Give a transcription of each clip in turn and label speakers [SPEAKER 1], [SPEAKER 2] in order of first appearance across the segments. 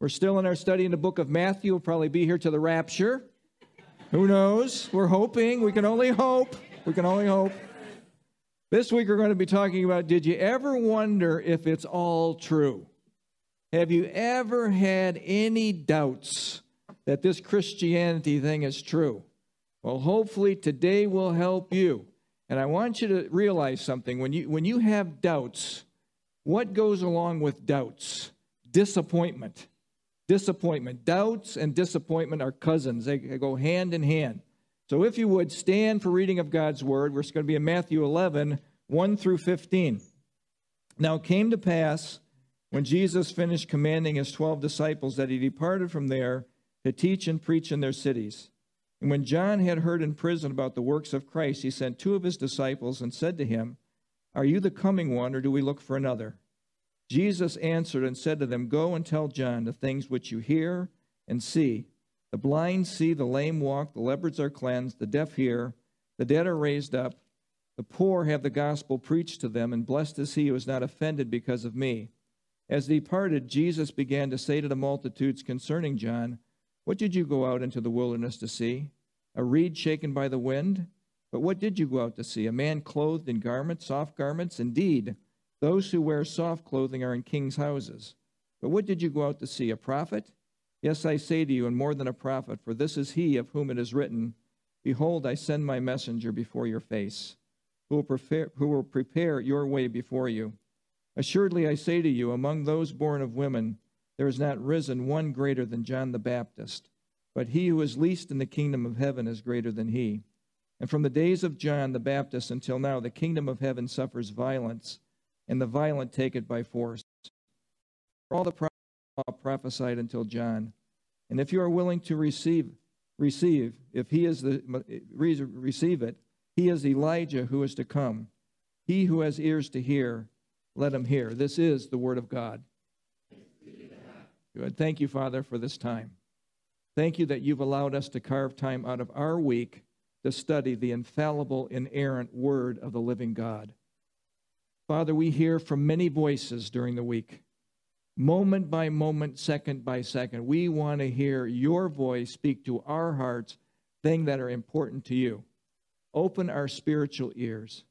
[SPEAKER 1] We're still in our study in the book of Matthew. We'll probably be here to the rapture. Who knows? We're hoping. We can only hope. We can only hope. This week we're going to be talking about did you ever wonder if it's all true? Have you ever had any doubts that this Christianity thing is true? Well, hopefully today will help you. And I want you to realize something. When you, when you have doubts, what goes along with doubts? Disappointment. Disappointment. Doubts and disappointment are cousins, they go hand in hand. So if you would stand for reading of God's word, we're going to be in Matthew 11, 1 through 15. Now it came to pass when Jesus finished commanding his 12 disciples that he departed from there to teach and preach in their cities. And when John had heard in prison about the works of Christ, he sent two of his disciples and said to him, Are you the coming one, or do we look for another? Jesus answered and said to them, Go and tell John the things which you hear and see. The blind see, the lame walk, the lepers are cleansed, the deaf hear, the dead are raised up, the poor have the gospel preached to them, and blessed is he who is not offended because of me. As they departed, Jesus began to say to the multitudes concerning John, what did you go out into the wilderness to see? A reed shaken by the wind? But what did you go out to see? A man clothed in garments, soft garments? Indeed, those who wear soft clothing are in kings' houses. But what did you go out to see? A prophet? Yes, I say to you, and more than a prophet, for this is he of whom it is written, Behold, I send my messenger before your face, who will prepare, who will prepare your way before you. Assuredly, I say to you, among those born of women, there is not risen one greater than John the Baptist, but he who is least in the kingdom of heaven is greater than he. And from the days of John the Baptist until now, the kingdom of heaven suffers violence, and the violent take it by force. All the prophets uh, prophesied until John. And if you are willing to receive, receive, if he is the uh, receive it, he is Elijah who is to come. He who has ears to hear, let him hear. This is the word of God. Good. Thank you, Father, for this time. Thank you that you've allowed us to carve time out of our week to study the infallible, inerrant word of the living God. Father, we hear from many voices during the week, moment by moment, second by second. We want to hear your voice speak to our hearts things that are important to you. Open our spiritual ears,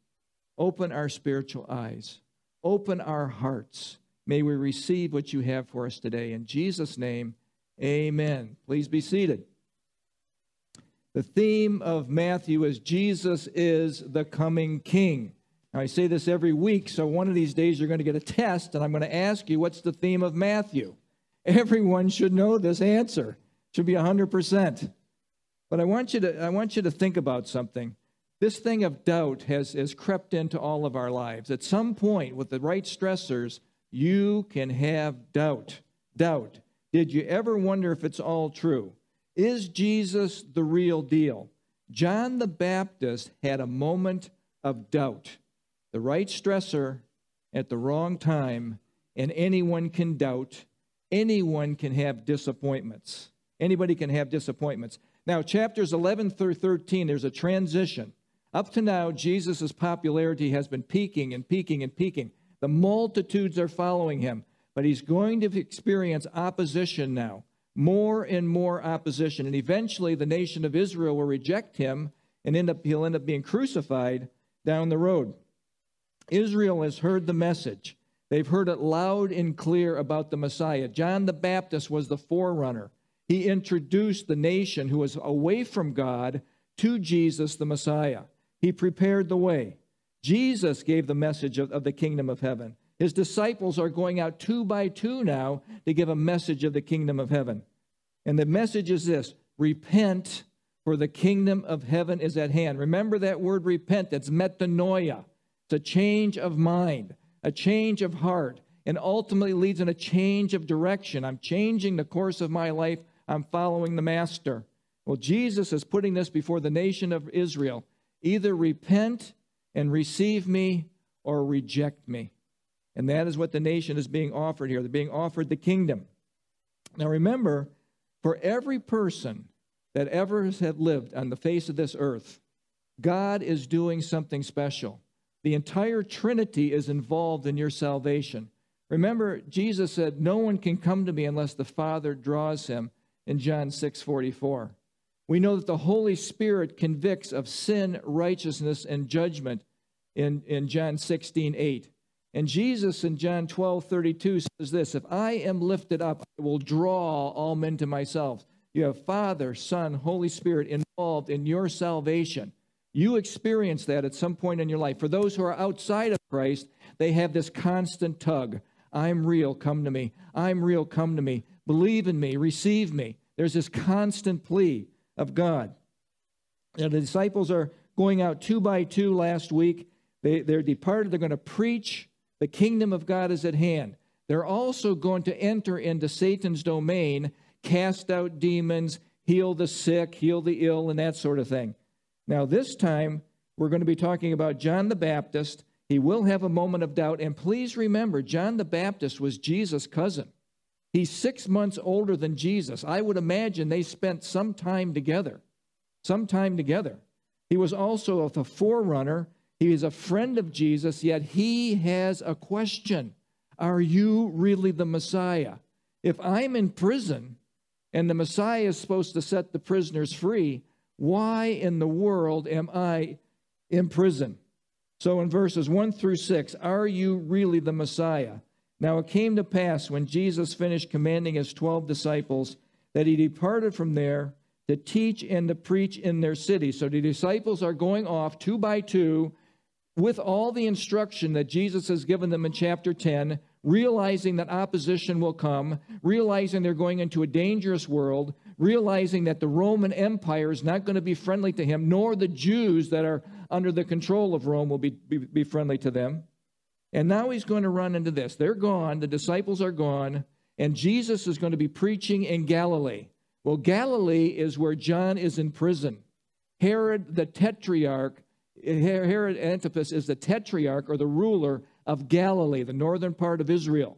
[SPEAKER 1] open our spiritual eyes, open our hearts May we receive what you have for us today. In Jesus' name, amen. Please be seated. The theme of Matthew is Jesus is the coming King. Now, I say this every week, so one of these days you're going to get a test, and I'm going to ask you, what's the theme of Matthew? Everyone should know this answer. It should be 100%. But I want you to, I want you to think about something. This thing of doubt has, has crept into all of our lives. At some point, with the right stressors, you can have doubt. Doubt. Did you ever wonder if it's all true? Is Jesus the real deal? John the Baptist had a moment of doubt. The right stressor at the wrong time, and anyone can doubt. Anyone can have disappointments. Anybody can have disappointments. Now, chapters 11 through 13, there's a transition. Up to now, Jesus' popularity has been peaking and peaking and peaking. The multitudes are following him, but he's going to experience opposition now, more and more opposition. And eventually, the nation of Israel will reject him and end up, he'll end up being crucified down the road. Israel has heard the message. They've heard it loud and clear about the Messiah. John the Baptist was the forerunner. He introduced the nation who was away from God to Jesus the Messiah. He prepared the way. Jesus gave the message of, of the kingdom of heaven. His disciples are going out two by two now to give a message of the kingdom of heaven. And the message is this repent, for the kingdom of heaven is at hand. Remember that word repent, that's metanoia. It's a change of mind, a change of heart, and ultimately leads in a change of direction. I'm changing the course of my life, I'm following the master. Well, Jesus is putting this before the nation of Israel. Either repent and receive me or reject me. And that is what the nation is being offered here. They're being offered the kingdom. Now remember, for every person that ever has lived on the face of this earth, God is doing something special. The entire Trinity is involved in your salvation. Remember, Jesus said, No one can come to me unless the Father draws him in John 6 44. We know that the Holy Spirit convicts of sin, righteousness, and judgment in, in John 16 8. And Jesus in John 12 32 says this If I am lifted up, I will draw all men to myself. You have Father, Son, Holy Spirit involved in your salvation. You experience that at some point in your life. For those who are outside of Christ, they have this constant tug I'm real, come to me. I'm real, come to me. Believe in me, receive me. There's this constant plea of God. Now, the disciples are going out two by two last week. They, they're departed. They're going to preach. The kingdom of God is at hand. They're also going to enter into Satan's domain, cast out demons, heal the sick, heal the ill, and that sort of thing. Now, this time, we're going to be talking about John the Baptist. He will have a moment of doubt. And please remember, John the Baptist was Jesus' cousin. He's six months older than Jesus. I would imagine they spent some time together. Some time together. He was also the forerunner. He is a friend of Jesus, yet he has a question Are you really the Messiah? If I'm in prison and the Messiah is supposed to set the prisoners free, why in the world am I in prison? So in verses 1 through 6, are you really the Messiah? Now it came to pass when Jesus finished commanding his 12 disciples that he departed from there to teach and to preach in their city. So the disciples are going off two by two with all the instruction that Jesus has given them in chapter 10, realizing that opposition will come, realizing they're going into a dangerous world, realizing that the Roman Empire is not going to be friendly to him, nor the Jews that are under the control of Rome will be, be, be friendly to them. And now he's going to run into this. They're gone, the disciples are gone, and Jesus is going to be preaching in Galilee. Well, Galilee is where John is in prison. Herod the Tetrarch, Herod Antipas is the Tetrarch or the ruler of Galilee, the northern part of Israel.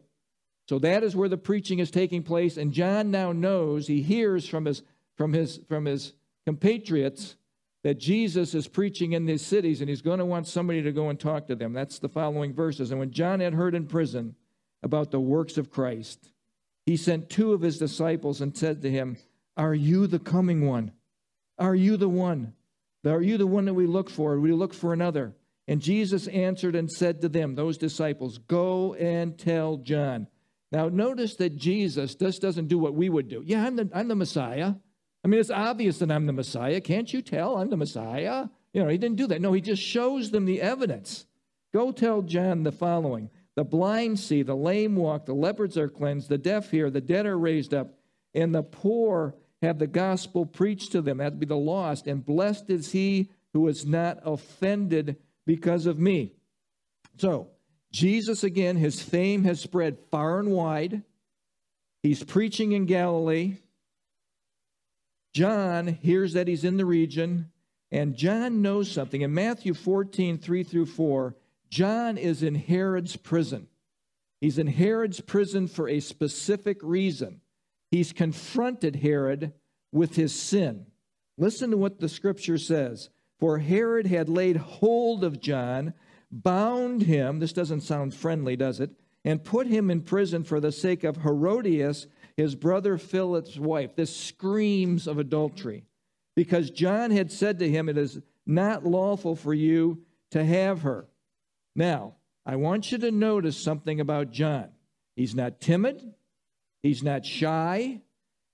[SPEAKER 1] So that is where the preaching is taking place, and John now knows, he hears from his, from his, from his compatriots that Jesus is preaching in these cities, and he's going to want somebody to go and talk to them. That's the following verses. And when John had heard in prison about the works of Christ, he sent two of his disciples and said to him, Are you the coming one? Are you the one? Are you the one that we look for? We look for another. And Jesus answered and said to them, those disciples, Go and tell John now, notice that Jesus just doesn't do what we would do. Yeah, I'm the, I'm the Messiah. I mean, it's obvious that I'm the Messiah. Can't you tell I'm the Messiah? You know, he didn't do that. No, he just shows them the evidence. Go tell John the following The blind see, the lame walk, the leopards are cleansed, the deaf hear, the dead are raised up, and the poor have the gospel preached to them. That would be the lost. And blessed is he who is not offended because of me. So, Jesus, again, his fame has spread far and wide. He's preaching in Galilee. John hears that he's in the region, and John knows something. In Matthew 14, 3 through 4, John is in Herod's prison. He's in Herod's prison for a specific reason. He's confronted Herod with his sin. Listen to what the scripture says. For Herod had laid hold of John bound him, this doesn't sound friendly, does it? And put him in prison for the sake of Herodias, his brother Philip's wife. This screams of adultery. Because John had said to him, It is not lawful for you to have her. Now, I want you to notice something about John. He's not timid, he's not shy.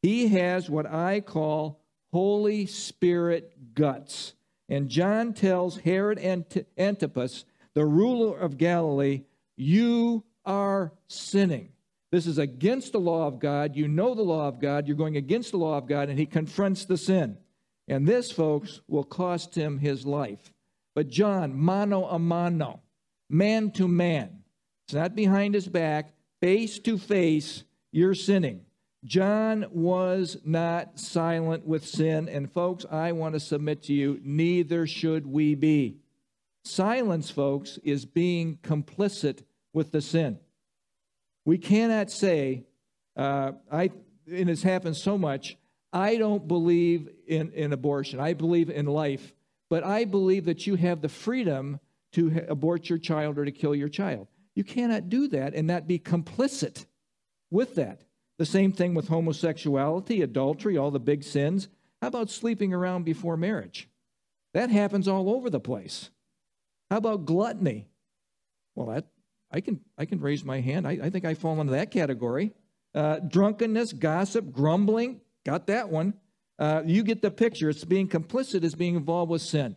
[SPEAKER 1] He has what I call Holy Spirit guts. And John tells Herod and Antipas the ruler of Galilee, you are sinning. This is against the law of God. You know the law of God. You're going against the law of God, and he confronts the sin. And this, folks, will cost him his life. But John, mano a mano, man to man, it's not behind his back, face to face, you're sinning. John was not silent with sin. And, folks, I want to submit to you, neither should we be. Silence, folks, is being complicit with the sin. We cannot say, uh, I, and it's happened so much, I don't believe in, in abortion. I believe in life, but I believe that you have the freedom to abort your child or to kill your child. You cannot do that and not be complicit with that. The same thing with homosexuality, adultery, all the big sins. How about sleeping around before marriage? That happens all over the place. How about gluttony? Well, that, I, can, I can raise my hand. I, I think I fall into that category. Uh, drunkenness, gossip, grumbling, got that one. Uh, you get the picture. It's being complicit is being involved with sin.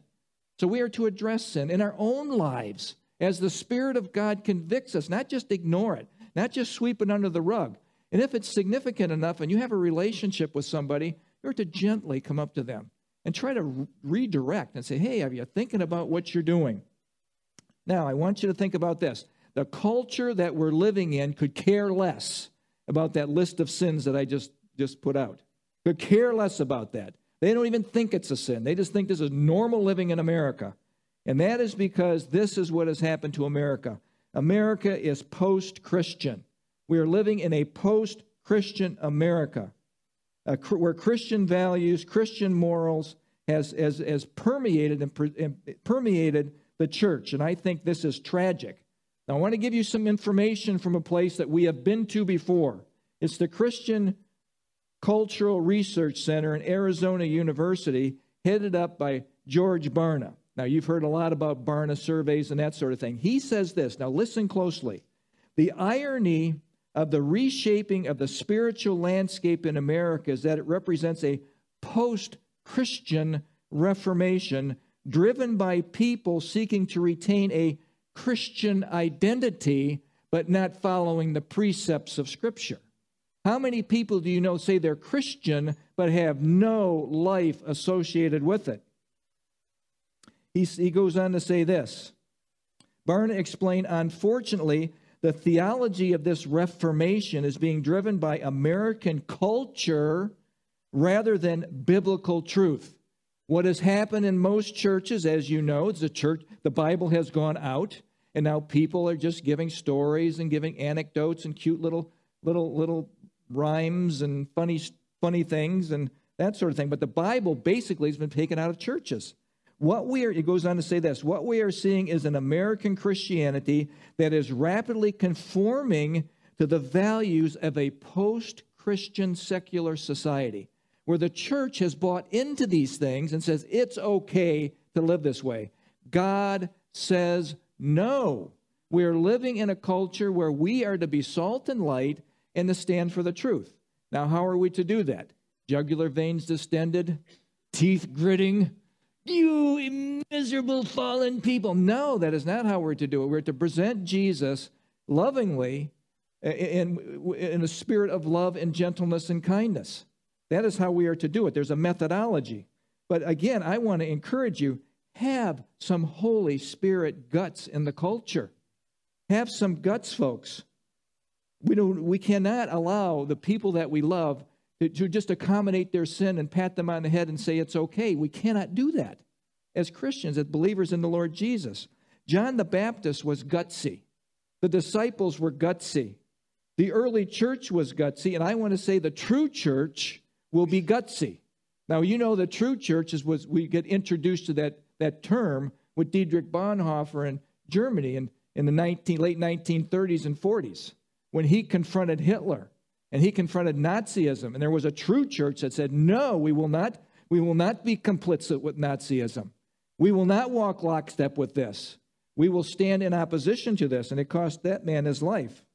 [SPEAKER 1] So we are to address sin in our own lives as the Spirit of God convicts us, not just ignore it, not just sweep it under the rug. And if it's significant enough and you have a relationship with somebody, you're to gently come up to them and try to re- redirect and say, hey, are you thinking about what you're doing? Now, I want you to think about this. The culture that we're living in could care less about that list of sins that I just, just put out. Could care less about that. They don't even think it's a sin. They just think this is normal living in America. And that is because this is what has happened to America. America is post Christian. We are living in a post Christian America where Christian values, Christian morals has, has, has permeated and, and permeated the church. And I think this is tragic. Now, I want to give you some information from a place that we have been to before. It's the Christian Cultural Research Center in Arizona University, headed up by George Barna. Now, you've heard a lot about Barna surveys and that sort of thing. He says this. Now, listen closely. The irony of the reshaping of the spiritual landscape in America is that it represents a post Christian reformation driven by people seeking to retain a Christian identity but not following the precepts of Scripture. How many people do you know say they're Christian but have no life associated with it? He, he goes on to say this. Barna explained, unfortunately, the theology of this Reformation is being driven by American culture rather than biblical truth. What has happened in most churches, as you know, is the church, the Bible has gone out, and now people are just giving stories and giving anecdotes and cute little little little rhymes and funny funny things and that sort of thing. But the Bible basically has been taken out of churches. What we are, it goes on to say this, what we are seeing is an American Christianity that is rapidly conforming to the values of a post Christian secular society, where the church has bought into these things and says it's okay to live this way. God says no. We're living in a culture where we are to be salt and light and to stand for the truth. Now, how are we to do that? Jugular veins distended, teeth gritting, you miserable fallen people. No, that is not how we're to do it. We're to present Jesus lovingly eh, in, in a spirit of love and gentleness and kindness. That is how we are to do it. There's a methodology. But again, I want to encourage you have some Holy Spirit guts in the culture. Have some guts, folks. We, don't, we cannot allow the people that we love to just accommodate their sin and pat them on the head and say it's okay. We cannot do that as Christians, as believers in the Lord Jesus. John the Baptist was gutsy, the disciples were gutsy, the early church was gutsy, and I want to say the true church will be gutsy. Now, you know, the true church is was we get introduced to that, that term with Dietrich Bonhoeffer in Germany in, in the 19, late 1930s and 40s when he confronted Hitler and he confronted Nazism. And there was a true church that said, no, we will not, we will not be complicit with Nazism. We will not walk lockstep with this. We will stand in opposition to this. And it cost that man his life.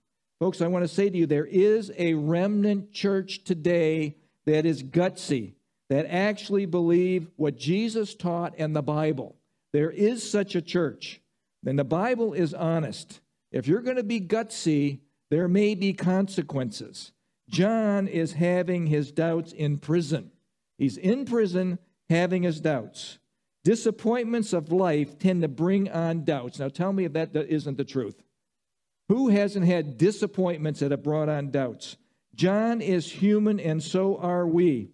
[SPEAKER 1] Folks, I want to say to you, there is a remnant church today that is gutsy, that actually believe what Jesus taught and the Bible. There is such a church. Then the Bible is honest. If you're going to be gutsy, there may be consequences. John is having his doubts in prison. He's in prison having his doubts. Disappointments of life tend to bring on doubts. Now tell me if that isn't the truth. Who hasn't had disappointments that have brought on doubts? John is human, and so are we.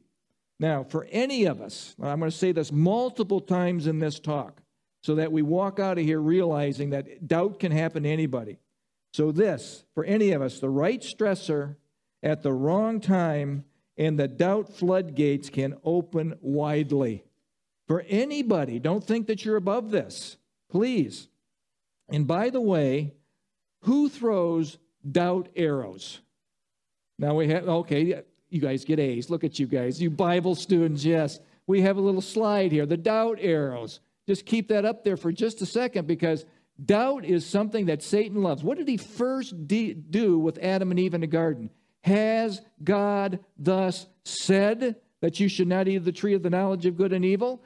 [SPEAKER 1] Now, for any of us, I'm going to say this multiple times in this talk so that we walk out of here realizing that doubt can happen to anybody. So, this, for any of us, the right stressor at the wrong time, and the doubt floodgates can open widely. For anybody, don't think that you're above this, please. And by the way, who throws doubt arrows? Now we have, okay, you guys get A's. Look at you guys. You Bible students, yes. We have a little slide here, the doubt arrows. Just keep that up there for just a second because doubt is something that Satan loves. What did he first de- do with Adam and Eve in the garden? Has God thus said that you should not eat of the tree of the knowledge of good and evil?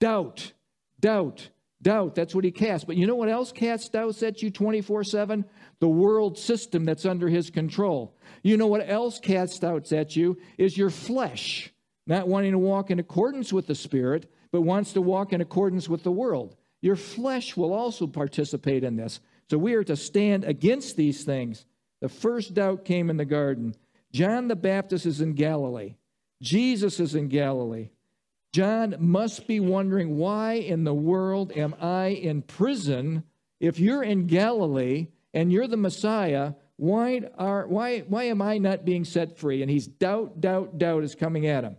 [SPEAKER 1] Doubt, doubt, doubt. That's what he casts. But you know what else casts doubts at you 24 7? The world system that's under his control. You know what else casts doubts at you is your flesh, not wanting to walk in accordance with the Spirit, but wants to walk in accordance with the world. Your flesh will also participate in this. So we are to stand against these things. The first doubt came in the garden. John the Baptist is in Galilee. Jesus is in Galilee. John must be wondering, why in the world am I in prison? If you're in Galilee and you're the Messiah, why, are, why, why am I not being set free? And he's doubt, doubt, doubt is coming at him.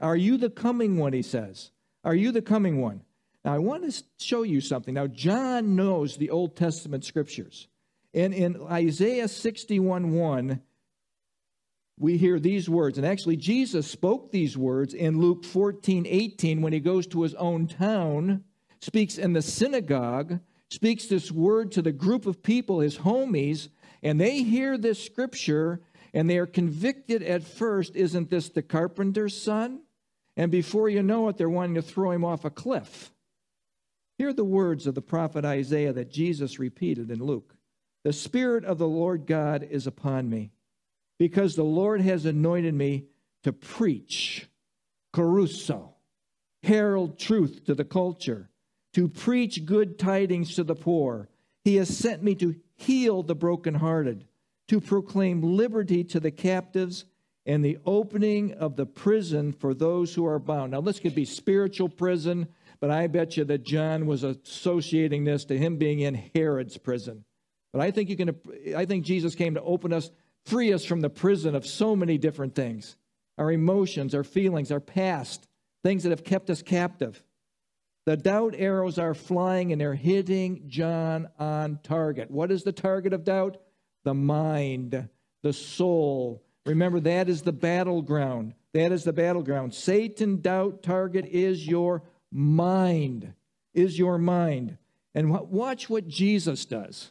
[SPEAKER 1] Are you the coming one? He says. Are you the coming one? Now, I want to show you something. Now, John knows the Old Testament scriptures. And in Isaiah 61 1, we hear these words. And actually, Jesus spoke these words in Luke 14 18 when he goes to his own town, speaks in the synagogue, speaks this word to the group of people, his homies, and they hear this scripture and they are convicted at first isn't this the carpenter's son? And before you know it, they're wanting to throw him off a cliff. Hear the words of the prophet Isaiah that Jesus repeated in Luke The Spirit of the Lord God is upon me because the Lord has anointed me to preach, kerusso, herald truth to the culture, to preach good tidings to the poor. He has sent me to heal the brokenhearted, to proclaim liberty to the captives and the opening of the prison for those who are bound. Now, this could be spiritual prison, but I bet you that John was associating this to him being in Herod's prison. But I think you can I think Jesus came to open us free us from the prison of so many different things our emotions, our feelings, our past, things that have kept us captive. The doubt arrows are flying and they're hitting John on target. What is the target of doubt? The mind, the soul. Remember, that is the battleground. That is the battleground. Satan doubt target is your mind, is your mind. And watch what Jesus does.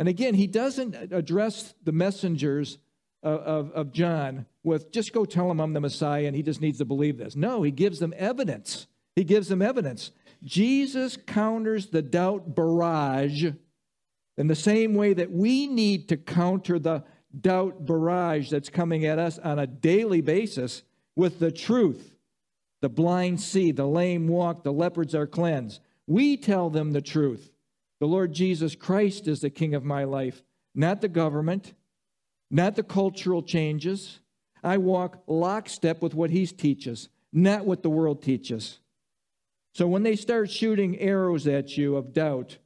[SPEAKER 1] And again, he doesn't address the messengers of, of, of, John with just go tell him I'm the Messiah and he just needs to believe this. No, he gives them evidence. He gives them evidence. Jesus counters the doubt barrage in the same way that we need to counter the doubt barrage that's coming at us on a daily basis with the truth. The blind see, the lame walk, the leopards are cleansed. We tell them the truth. The Lord Jesus Christ is the king of my life, not the government, not the cultural changes. I walk lockstep with what he teaches, not what the world teaches. So when they start shooting arrows at you of doubt,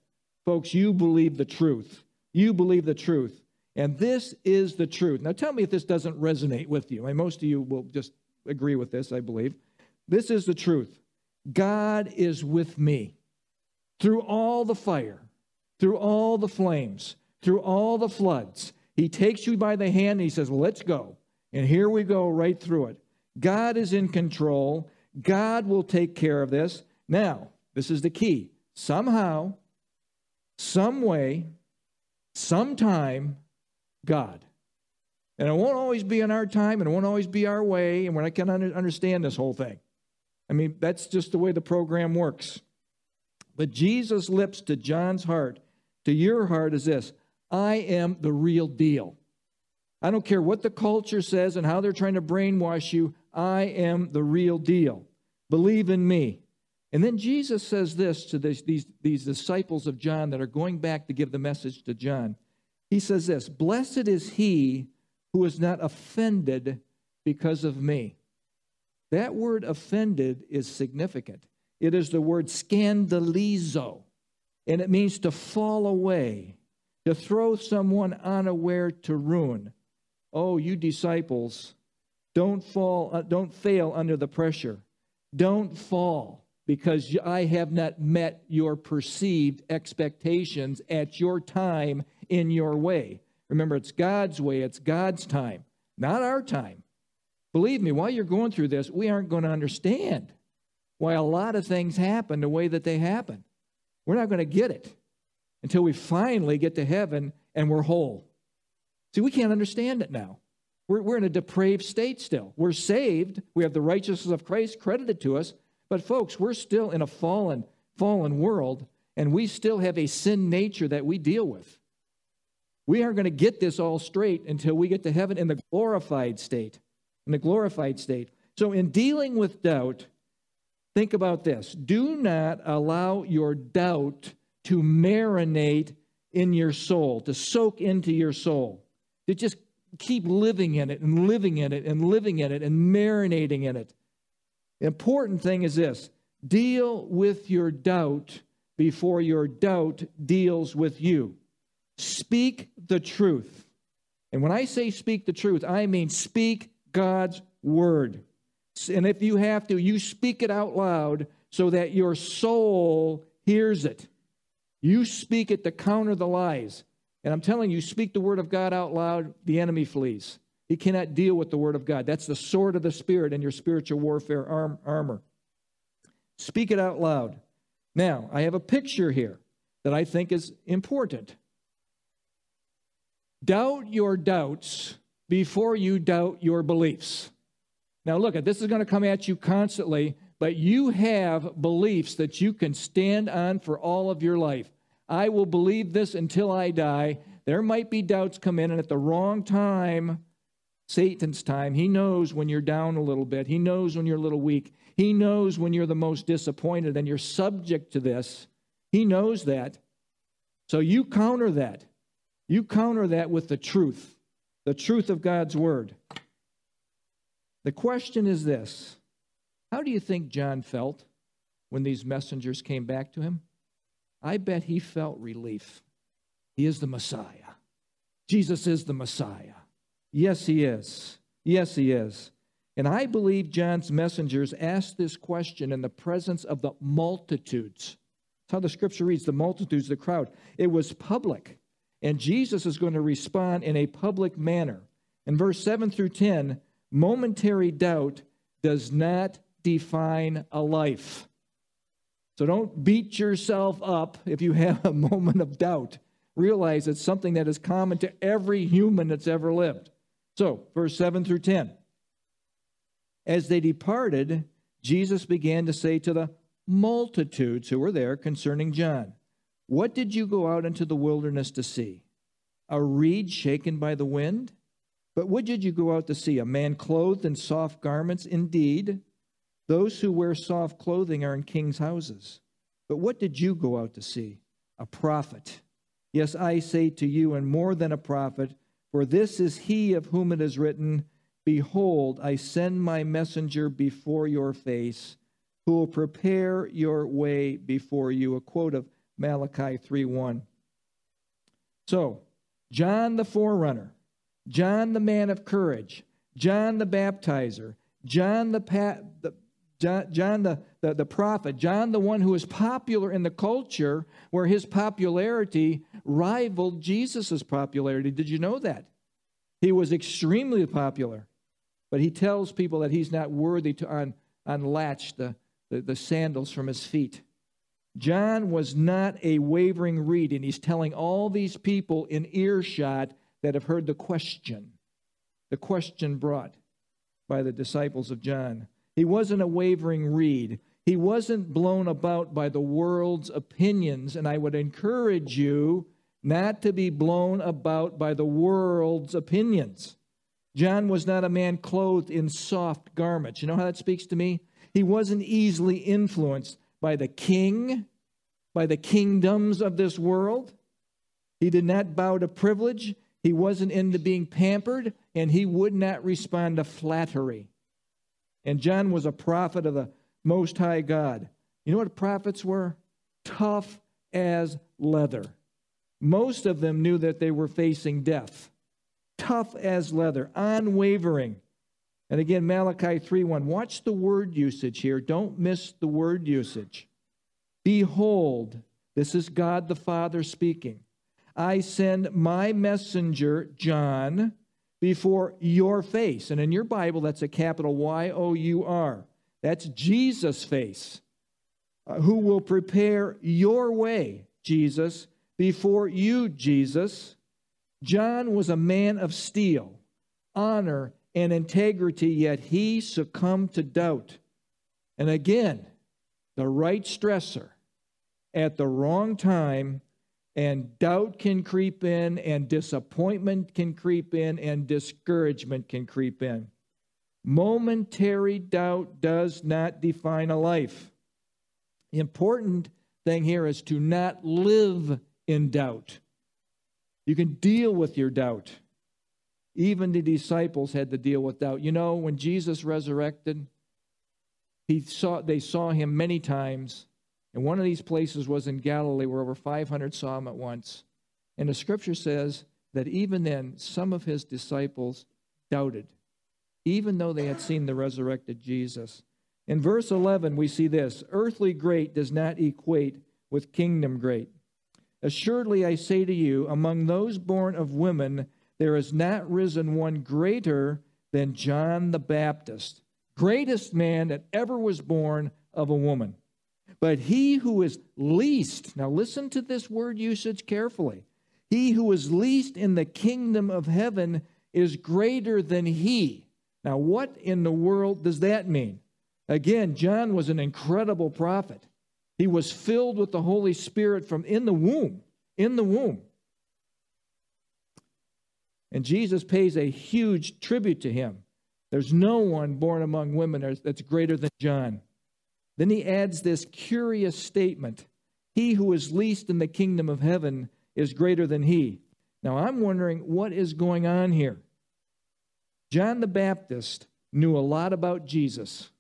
[SPEAKER 1] folks, you believe the truth. You believe the truth. And this is the truth. Now tell me if this doesn't resonate with you. I mean, most of you will just agree with this, I believe. This is the truth. God is with me through all the fire, through all the flames, through all the floods. He takes you by the hand and he says, well, Let's go. And here we go right through it. God is in control. God will take care of this. Now, this is the key. Somehow, some way, sometime, God. And it won't always be in our time, and it won't always be our way, and we're not going to understand this whole thing. I mean, that's just the way the program works. But Jesus' lips to John's heart, to your heart, is this I am the real deal. I don't care what the culture says and how they're trying to brainwash you. I am the real deal. Believe in me. And then Jesus says this to this, these, these disciples of John that are going back to give the message to John. He says this Blessed is he who is not offended because of me. That word offended is significant. It is the word scandalizo, and it means to fall away, to throw someone unaware to ruin. Oh, you disciples, don't fall, uh, don't fail under the pressure. Don't fall because I have not met your perceived expectations at your time in your way. Remember, it's God's way, it's God's time, not our time. Believe me, while you're going through this, we aren't going to understand why a lot of things happen the way that they happen. We're not going to get it until we finally get to heaven and we're whole. See, we can't understand it now. We're, we're in a depraved state still. We're saved. We have the righteousness of Christ credited to us. But folks, we're still in a fallen, fallen world, and we still have a sin nature that we deal with. We aren't going to get this all straight until we get to heaven in the glorified state. In the glorified state. So, in dealing with doubt, think about this. Do not allow your doubt to marinate in your soul, to soak into your soul, to just keep living in it and living in it and living in it and marinating in it. Important thing is this deal with your doubt before your doubt deals with you. Speak the truth. And when I say speak the truth, I mean speak God's word. And if you have to, you speak it out loud so that your soul hears it. You speak it to counter the lies. And I'm telling you, speak the word of God out loud, the enemy flees. He cannot deal with the word of God. That's the sword of the Spirit in your spiritual warfare arm, armor. Speak it out loud. Now, I have a picture here that I think is important. Doubt your doubts before you doubt your beliefs. Now, look, this is going to come at you constantly, but you have beliefs that you can stand on for all of your life. I will believe this until I die. There might be doubts come in, and at the wrong time, Satan's time, he knows when you're down a little bit. He knows when you're a little weak. He knows when you're the most disappointed and you're subject to this. He knows that. So you counter that. You counter that with the truth, the truth of God's word. The question is this How do you think John felt when these messengers came back to him? I bet he felt relief. He is the Messiah. Jesus is the Messiah. Yes, he is. Yes, he is. And I believe John's messengers asked this question in the presence of the multitudes. That's how the scripture reads the multitudes, the crowd. It was public. And Jesus is going to respond in a public manner. In verse 7 through 10, momentary doubt does not define a life. So don't beat yourself up if you have a moment of doubt. Realize it's something that is common to every human that's ever lived. So, verse 7 through 10. As they departed, Jesus began to say to the multitudes who were there concerning John, What did you go out into the wilderness to see? A reed shaken by the wind? But what did you go out to see? A man clothed in soft garments? Indeed, those who wear soft clothing are in king's houses. But what did you go out to see? A prophet. Yes, I say to you, and more than a prophet, for this is he of whom it is written, Behold, I send my messenger before your face, who will prepare your way before you. A quote of Malachi 3:1. So, John the forerunner, John the man of courage, John the baptizer, John the, pa- the John, John the, the, the prophet, John the one who was popular in the culture where his popularity rivaled Jesus' popularity. Did you know that? He was extremely popular, but he tells people that he's not worthy to un, unlatch the, the, the sandals from his feet. John was not a wavering reed, and he's telling all these people in earshot that have heard the question, the question brought by the disciples of John. He wasn't a wavering reed. He wasn't blown about by the world's opinions. And I would encourage you not to be blown about by the world's opinions. John was not a man clothed in soft garments. You know how that speaks to me? He wasn't easily influenced by the king, by the kingdoms of this world. He did not bow to privilege. He wasn't into being pampered, and he would not respond to flattery. And John was a prophet of the Most High God. You know what prophets were? Tough as leather. Most of them knew that they were facing death. Tough as leather, unwavering. And again, Malachi 3:1. Watch the word usage here. Don't miss the word usage. Behold, this is God the Father speaking. I send my messenger, John, before your face. And in your Bible, that's a capital Y O U R. That's Jesus' face, uh, who will prepare your way, Jesus, before you, Jesus. John was a man of steel, honor, and integrity, yet he succumbed to doubt. And again, the right stressor at the wrong time, and doubt can creep in, and disappointment can creep in, and discouragement can creep in. Momentary doubt does not define a life. The important thing here is to not live in doubt. You can deal with your doubt. Even the disciples had to deal with doubt. You know, when Jesus resurrected, he saw, they saw him many times. And one of these places was in Galilee where over 500 saw him at once. And the scripture says that even then, some of his disciples doubted, even though they had seen the resurrected Jesus. In verse 11, we see this earthly great does not equate with kingdom great. Assuredly, I say to you, among those born of women, there has not risen one greater than John the Baptist, greatest man that ever was born of a woman. But he who is least, now listen to this word usage carefully. He who is least in the kingdom of heaven is greater than he. Now, what in the world does that mean? Again, John was an incredible prophet. He was filled with the Holy Spirit from in the womb, in the womb. And Jesus pays a huge tribute to him. There's no one born among women that's greater than John. Then he adds this curious statement He who is least in the kingdom of heaven is greater than he. Now I'm wondering what is going on here. John the Baptist knew a lot about Jesus.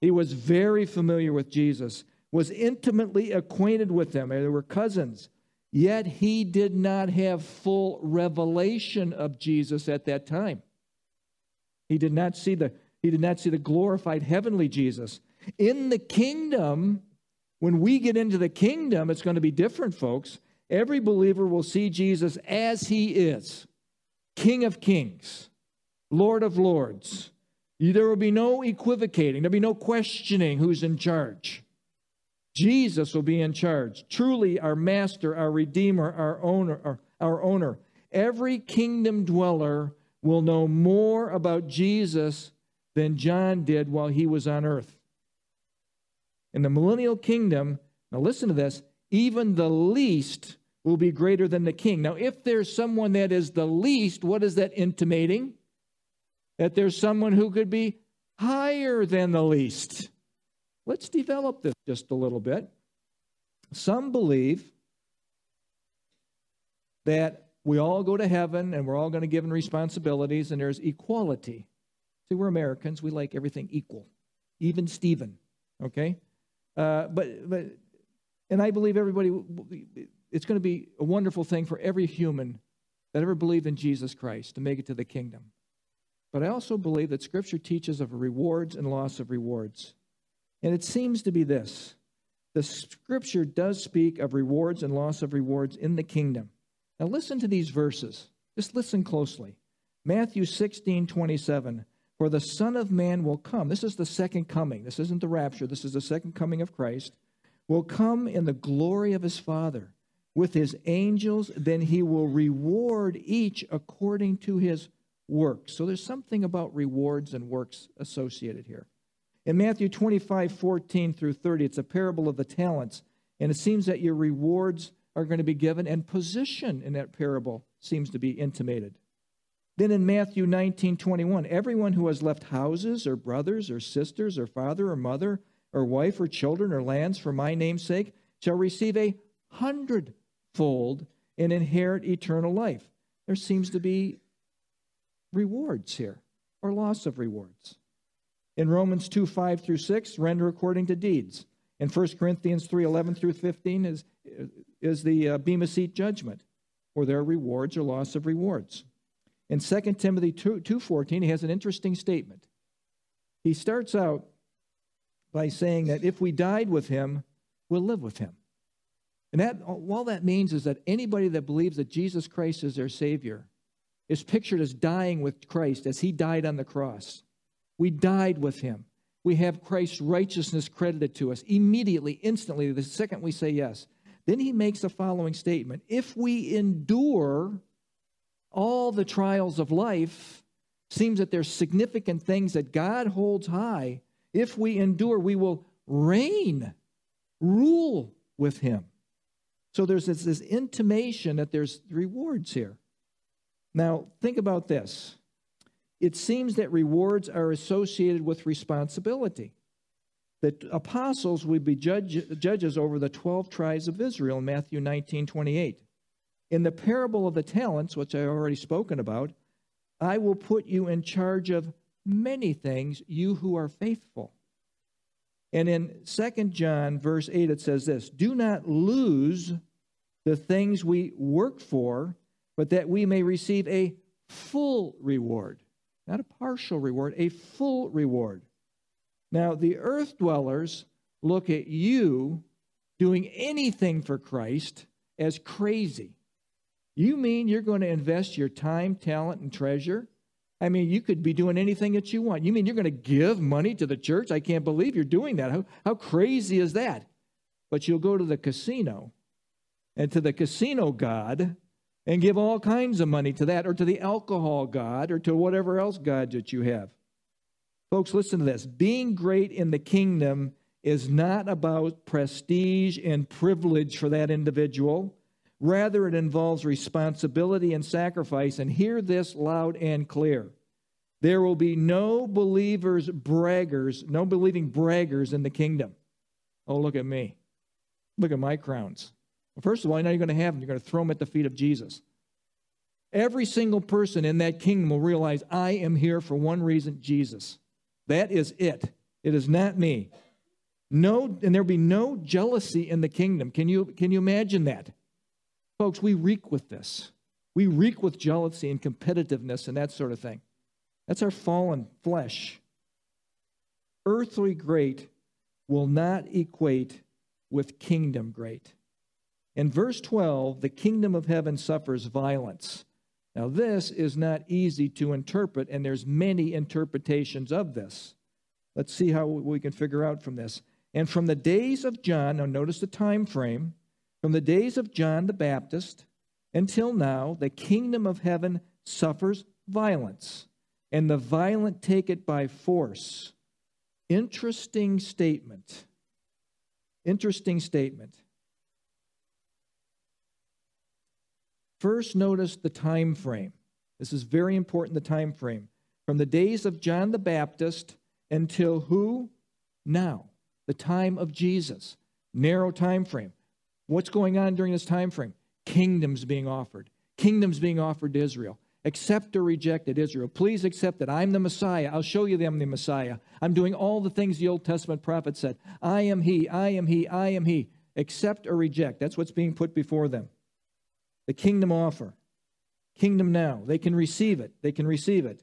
[SPEAKER 1] He was very familiar with Jesus, was intimately acquainted with him. They were cousins. Yet he did not have full revelation of Jesus at that time. He did not see the, he did not see the glorified heavenly Jesus. In the kingdom, when we get into the kingdom, it's going to be different, folks. Every believer will see Jesus as he is King of kings, Lord of lords. There will be no equivocating, there'll be no questioning who's in charge. Jesus will be in charge. Truly, our master, our redeemer, our owner, our, our owner. Every kingdom dweller will know more about Jesus than John did while he was on earth. In the millennial kingdom, now listen to this, even the least will be greater than the king. Now, if there's someone that is the least, what is that intimating? That there's someone who could be higher than the least. Let's develop this just a little bit. Some believe that we all go to heaven and we're all going to given responsibilities and there's equality. See, we're Americans. We like everything equal, even Stephen. Okay, uh, but but and I believe everybody. It's going to be a wonderful thing for every human that ever believed in Jesus Christ to make it to the kingdom. But I also believe that Scripture teaches of rewards and loss of rewards. And it seems to be this the scripture does speak of rewards and loss of rewards in the kingdom. Now, listen to these verses. Just listen closely. Matthew 16, 27. For the Son of Man will come. This is the second coming. This isn't the rapture. This is the second coming of Christ. Will come in the glory of his Father with his angels. Then he will reward each according to his works. So there's something about rewards and works associated here. In Matthew 25, 14 through 30, it's a parable of the talents. And it seems that your rewards are going to be given, and position in that parable seems to be intimated. Then in Matthew 19, 21, everyone who has left houses or brothers or sisters or father or mother or wife or children or lands for my name's sake shall receive a hundredfold and inherit eternal life. There seems to be rewards here or loss of rewards. In Romans 2 5 through 6, render according to deeds. In 1 Corinthians 3 11 through 15 is, is the uh, Bema Seat judgment, there are rewards or loss of rewards. In 2 Timothy 2, 2.14, he has an interesting statement. He starts out by saying that if we died with him, we'll live with him. And that all that means is that anybody that believes that Jesus Christ is their Savior is pictured as dying with Christ as he died on the cross. We died with him. We have Christ's righteousness credited to us immediately, instantly, the second we say yes. Then he makes the following statement If we endure all the trials of life, seems that there's significant things that God holds high. If we endure, we will reign, rule with him. So there's this, this intimation that there's rewards here. Now, think about this. It seems that rewards are associated with responsibility. The apostles would be judge, judges over the 12 tribes of Israel in Matthew 19 28. In the parable of the talents, which I already spoken about, I will put you in charge of many things, you who are faithful. And in 2 John, verse 8, it says this Do not lose the things we work for, but that we may receive a full reward. Not a partial reward, a full reward. Now, the earth dwellers look at you doing anything for Christ as crazy. You mean you're going to invest your time, talent, and treasure? I mean, you could be doing anything that you want. You mean you're going to give money to the church? I can't believe you're doing that. How, how crazy is that? But you'll go to the casino and to the casino god and give all kinds of money to that or to the alcohol god or to whatever else god that you have. Folks, listen to this. Being great in the kingdom is not about prestige and privilege for that individual. Rather, it involves responsibility and sacrifice. And hear this loud and clear. There will be no believers, braggers, no believing braggers in the kingdom. Oh, look at me. Look at my crowns. Well, first of all, you're going to have them. You're going to throw them at the feet of Jesus. Every single person in that kingdom will realize I am here for one reason Jesus. That is it. It is not me. No, and there'll be no jealousy in the kingdom. Can you, can you imagine that? Folks, we reek with this. We reek with jealousy and competitiveness and that sort of thing. That's our fallen flesh. Earthly great will not equate with kingdom great. In verse 12, the kingdom of heaven suffers violence. Now, this is not easy to interpret, and there's many interpretations of this. Let's see how we can figure out from this. And from the days of John, now notice the time frame, from the days of John the Baptist until now, the kingdom of heaven suffers violence, and the violent take it by force. Interesting statement. Interesting statement. First, notice the time frame. This is very important, the time frame. From the days of John the Baptist until who? Now, the time of Jesus. Narrow time frame. What's going on during this time frame? Kingdoms being offered. Kingdoms being offered to Israel. Accept or reject it, Israel. Please accept it. I'm the Messiah. I'll show you that I'm the Messiah. I'm doing all the things the Old Testament prophet said. I am He, I am He, I am He. Accept or reject. That's what's being put before them the kingdom offer. Kingdom now. They can receive it. They can receive it.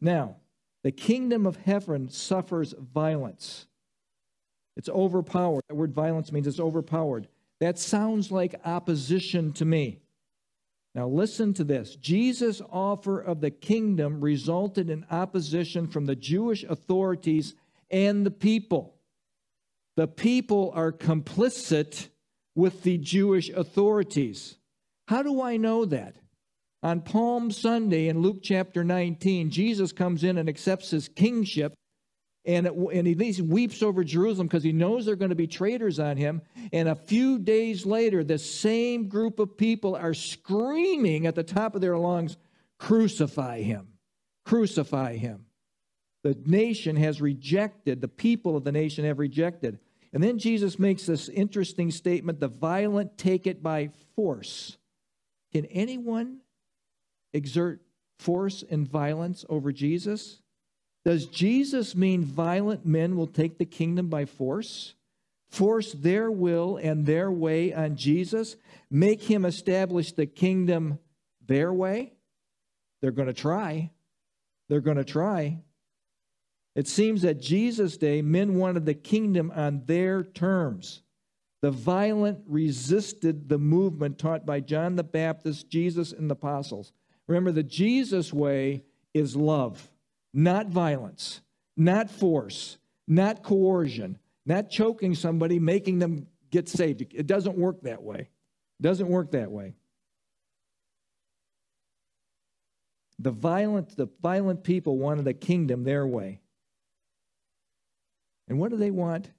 [SPEAKER 1] Now, the kingdom of heaven suffers violence. It's overpowered. That word violence means it's overpowered. That sounds like opposition to me. Now, listen to this. Jesus' offer of the kingdom resulted in opposition from the Jewish authorities and the people. The people are complicit with the Jewish authorities. How do I know that? On Palm Sunday in Luke chapter 19, Jesus comes in and accepts his kingship, and, and he weeps over Jerusalem because he knows they're going to be traitors on him. And a few days later, the same group of people are screaming at the top of their lungs, Crucify him! Crucify him! The nation has rejected, the people of the nation have rejected. And then Jesus makes this interesting statement the violent take it by force. Can anyone exert force and violence over Jesus? Does Jesus mean violent men will take the kingdom by force? Force their will and their way on Jesus? Make him establish the kingdom their way? They're going to try. They're going to try. It seems that Jesus' day, men wanted the kingdom on their terms. The violent resisted the movement taught by John the Baptist, Jesus, and the apostles. Remember, the Jesus way is love, not violence, not force, not coercion, not choking somebody, making them get saved. It doesn't work that way. It doesn't work that way. The violent, the violent people wanted a kingdom their way. And what do they want?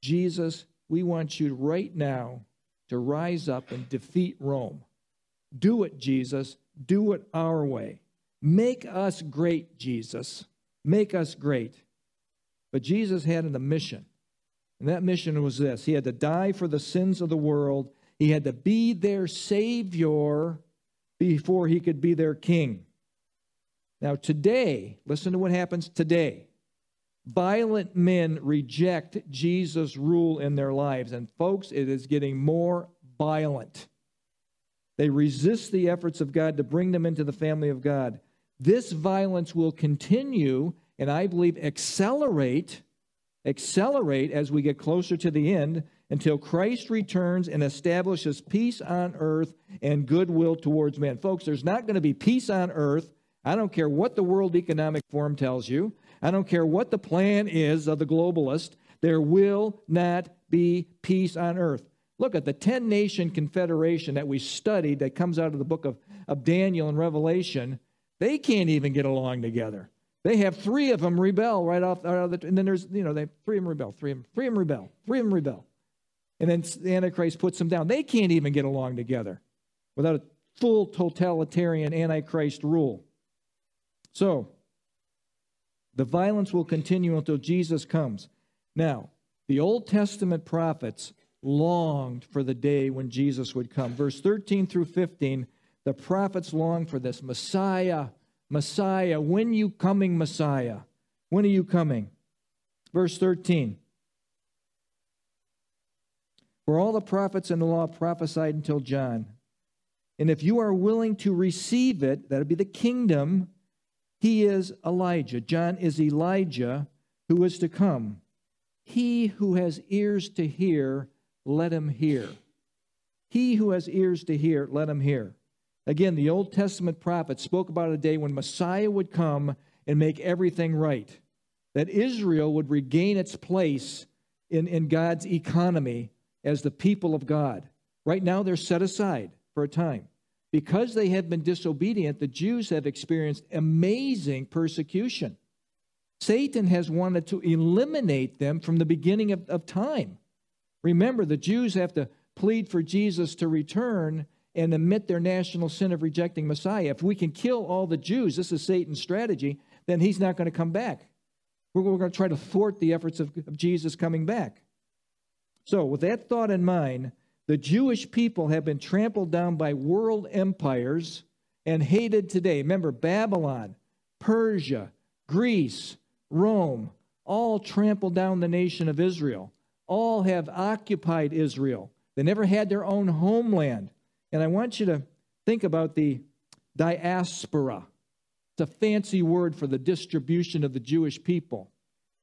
[SPEAKER 1] Jesus, we want you right now to rise up and defeat Rome. Do it, Jesus. Do it our way. Make us great, Jesus. Make us great. But Jesus had a mission. And that mission was this He had to die for the sins of the world, He had to be their Savior before He could be their King. Now, today, listen to what happens today. Violent men reject Jesus' rule in their lives. And, folks, it is getting more violent. They resist the efforts of God to bring them into the family of God. This violence will continue and I believe accelerate accelerate as we get closer to the end until Christ returns and establishes peace on earth and goodwill towards men. Folks, there's not going to be peace on earth. I don't care what the World Economic Forum tells you. I don't care what the plan is of the globalist. There will not be peace on earth. Look at the 10 nation confederation that we studied that comes out of the book of, of Daniel and Revelation. They can't even get along together. They have three of them rebel right off, right off the, and then there's, you know, they three of them rebel, three of them, three of them rebel, three of them rebel. And then the Antichrist puts them down. They can't even get along together without a full totalitarian Antichrist rule. So, the violence will continue until Jesus comes. Now, the Old Testament prophets longed for the day when Jesus would come. Verse 13 through 15, the prophets long for this Messiah, Messiah. When you coming, Messiah? When are you coming? Verse 13. For all the prophets and the law prophesied until John. And if you are willing to receive it, that'll be the kingdom, he is Elijah. John is Elijah who is to come. He who has ears to hear, let him hear. He who has ears to hear, let him hear. Again, the Old Testament prophets spoke about a day when Messiah would come and make everything right, that Israel would regain its place in, in God's economy as the people of God. Right now, they're set aside for a time. Because they have been disobedient, the Jews have experienced amazing persecution. Satan has wanted to eliminate them from the beginning of, of time. Remember, the Jews have to plead for Jesus to return and admit their national sin of rejecting Messiah. If we can kill all the Jews, this is Satan's strategy, then he's not going to come back. We're, we're going to try to thwart the efforts of, of Jesus coming back. So, with that thought in mind, the Jewish people have been trampled down by world empires and hated today. Remember, Babylon, Persia, Greece, Rome, all trampled down the nation of Israel. All have occupied Israel. They never had their own homeland. And I want you to think about the diaspora. It's a fancy word for the distribution of the Jewish people.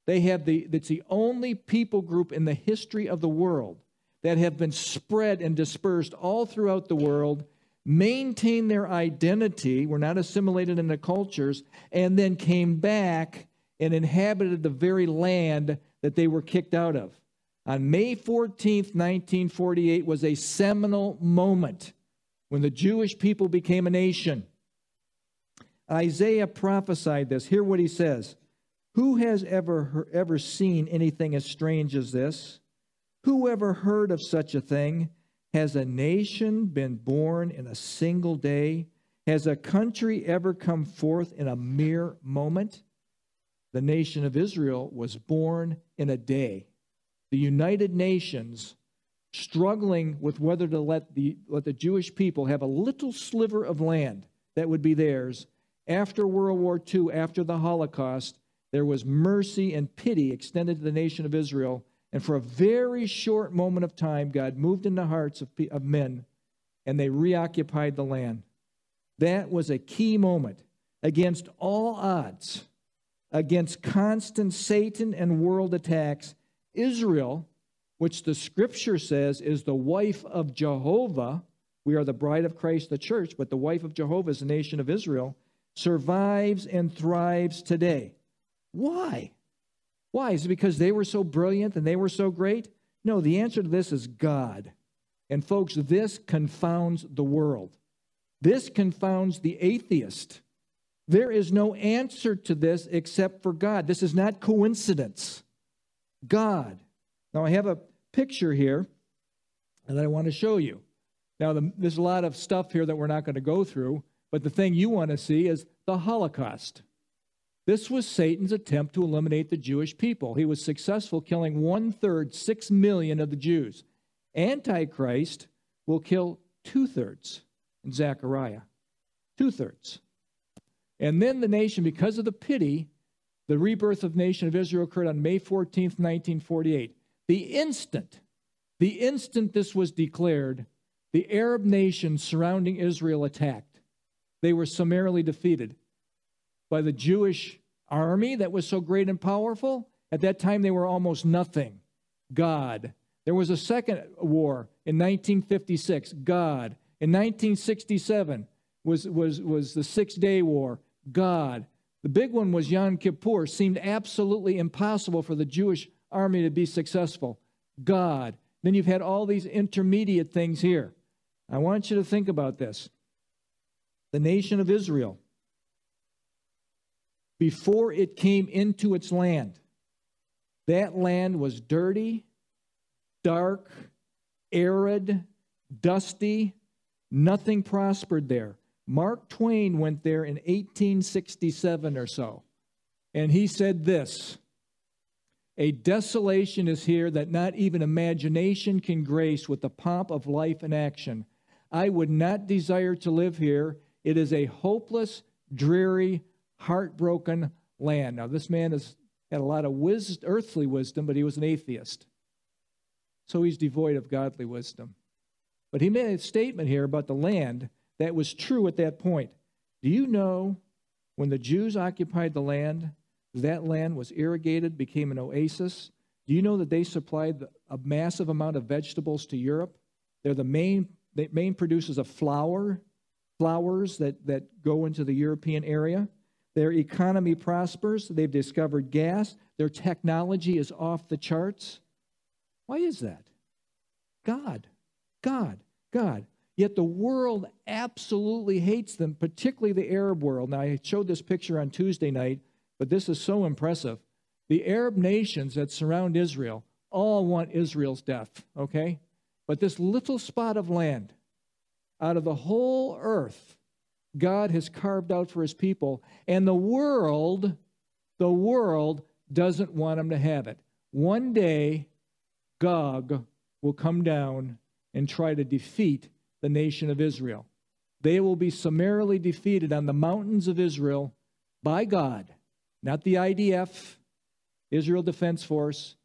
[SPEAKER 1] They have the, it's the only people group in the history of the world that have been spread and dispersed all throughout the world, maintain their identity, were not assimilated into cultures, and then came back and inhabited the very land that they were kicked out of. On May 14th, 1948, was a seminal moment when the Jewish people became a nation. Isaiah prophesied this. Hear what he says Who has ever, ever seen anything as strange as this? Who ever heard of such a thing? Has a nation been born in a single day? Has a country ever come forth in a mere moment? The nation of Israel was born in a day. The United Nations struggling with whether to let the, let the Jewish people have a little sliver of land that would be theirs. After World War II, after the Holocaust, there was mercy and pity extended to the nation of Israel and for a very short moment of time, God moved in the hearts of, of men and they reoccupied the land. That was a key moment against all odds, against constant Satan and world attacks. Israel which the scripture says is the wife of Jehovah. We are the bride of Christ, the church, but the wife of Jehovah is the nation of Israel, survives and thrives today. Why? Why? Is it because they were so brilliant and they were so great? No, the answer to this is God. And folks, this confounds the world. This confounds the atheist. There is no answer to this except for God. This is not coincidence. God. Now, I have a picture here that I want to show you. Now, the, there's a lot of stuff here that we're not going to go through, but the thing you want to see is the Holocaust. This was Satan's attempt to eliminate the Jewish people. He was successful, killing one third, six million of the Jews. Antichrist will kill two thirds in Zechariah. Two thirds. And then the nation, because of the pity, the rebirth of nation of Israel occurred on May 14th, 1948. The instant, the instant this was declared, the Arab nations surrounding Israel attacked. They were summarily defeated by the Jewish army that was so great and powerful. At that time, they were almost nothing. God. There was a second war in 1956. God. In 1967 was, was, was the Six Day War. God. The big one was Yom Kippur. Seemed absolutely impossible for the Jewish army to be successful. God. Then you've had all these intermediate things here. I want you to think about this. The nation of Israel, before it came into its land, that land was dirty, dark, arid, dusty. Nothing prospered there. Mark Twain went there in 1867 or so, and he said this A desolation is here that not even imagination can grace with the pomp of life and action. I would not desire to live here. It is a hopeless, dreary, heartbroken land. Now, this man has had a lot of earthly wisdom, but he was an atheist. So he's devoid of godly wisdom. But he made a statement here about the land that was true at that point. Do you know when the Jews occupied the land, that land was irrigated, became an oasis? Do you know that they supplied a massive amount of vegetables to Europe? They're the main, the main producers of flour, flowers that, that go into the European area. Their economy prospers. They've discovered gas. Their technology is off the charts. Why is that? God, God, God. Yet the world absolutely hates them, particularly the Arab world. Now, I showed this picture on Tuesday night, but this is so impressive. The Arab nations that surround Israel all want Israel's death, okay? But this little spot of land out of the whole earth, God has carved out for his people, and the world, the world doesn't want them to have it. One day, Gog will come down and try to defeat the nation of Israel. They will be summarily defeated on the mountains of Israel by God, not the IDF, Israel Defense Force,